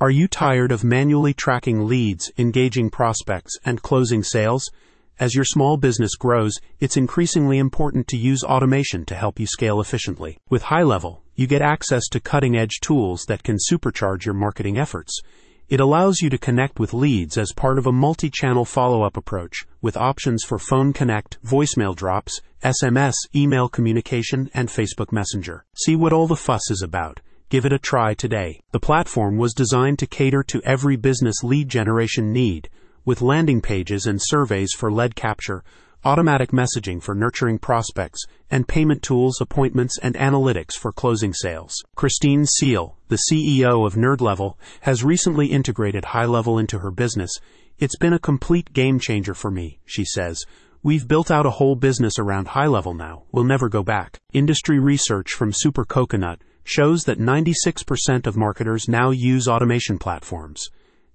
Are you tired of manually tracking leads, engaging prospects, and closing sales? As your small business grows, it's increasingly important to use automation to help you scale efficiently. With HighLevel, you get access to cutting edge tools that can supercharge your marketing efforts. It allows you to connect with leads as part of a multi channel follow up approach, with options for phone connect, voicemail drops, SMS, email communication, and Facebook Messenger. See what all the fuss is about. Give it a try today. The platform was designed to cater to every business lead generation need, with landing pages and surveys for lead capture, automatic messaging for nurturing prospects, and payment tools, appointments, and analytics for closing sales. Christine Seal, the CEO of NerdLevel, has recently integrated HighLevel into her business. It's been a complete game changer for me, she says. We've built out a whole business around HighLevel now. We'll never go back. Industry research from Super Coconut shows that 96% of marketers now use automation platforms.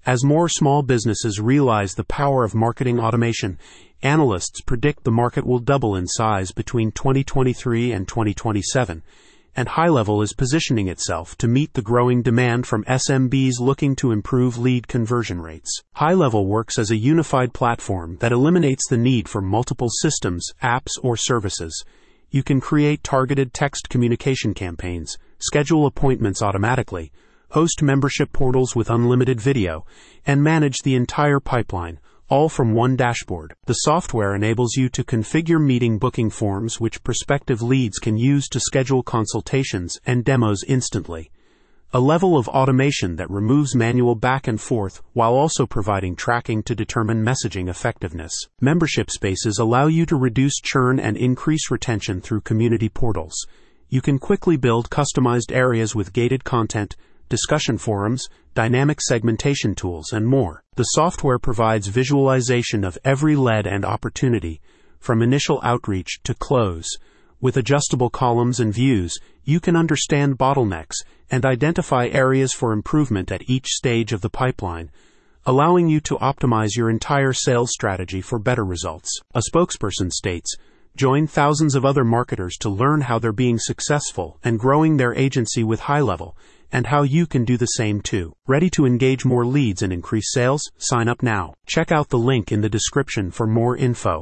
As more small businesses realize the power of marketing automation, analysts predict the market will double in size between 2023 and 2027, and HighLevel is positioning itself to meet the growing demand from SMBs looking to improve lead conversion rates. HighLevel works as a unified platform that eliminates the need for multiple systems, apps, or services. You can create targeted text communication campaigns, schedule appointments automatically, host membership portals with unlimited video, and manage the entire pipeline, all from one dashboard. The software enables you to configure meeting booking forms which prospective leads can use to schedule consultations and demos instantly. A level of automation that removes manual back and forth while also providing tracking to determine messaging effectiveness. Membership spaces allow you to reduce churn and increase retention through community portals. You can quickly build customized areas with gated content, discussion forums, dynamic segmentation tools, and more. The software provides visualization of every lead and opportunity, from initial outreach to close. With adjustable columns and views, you can understand bottlenecks and identify areas for improvement at each stage of the pipeline, allowing you to optimize your entire sales strategy for better results. A spokesperson states, Join thousands of other marketers to learn how they're being successful and growing their agency with HighLevel and how you can do the same too. Ready to engage more leads and increase sales? Sign up now. Check out the link in the description for more info.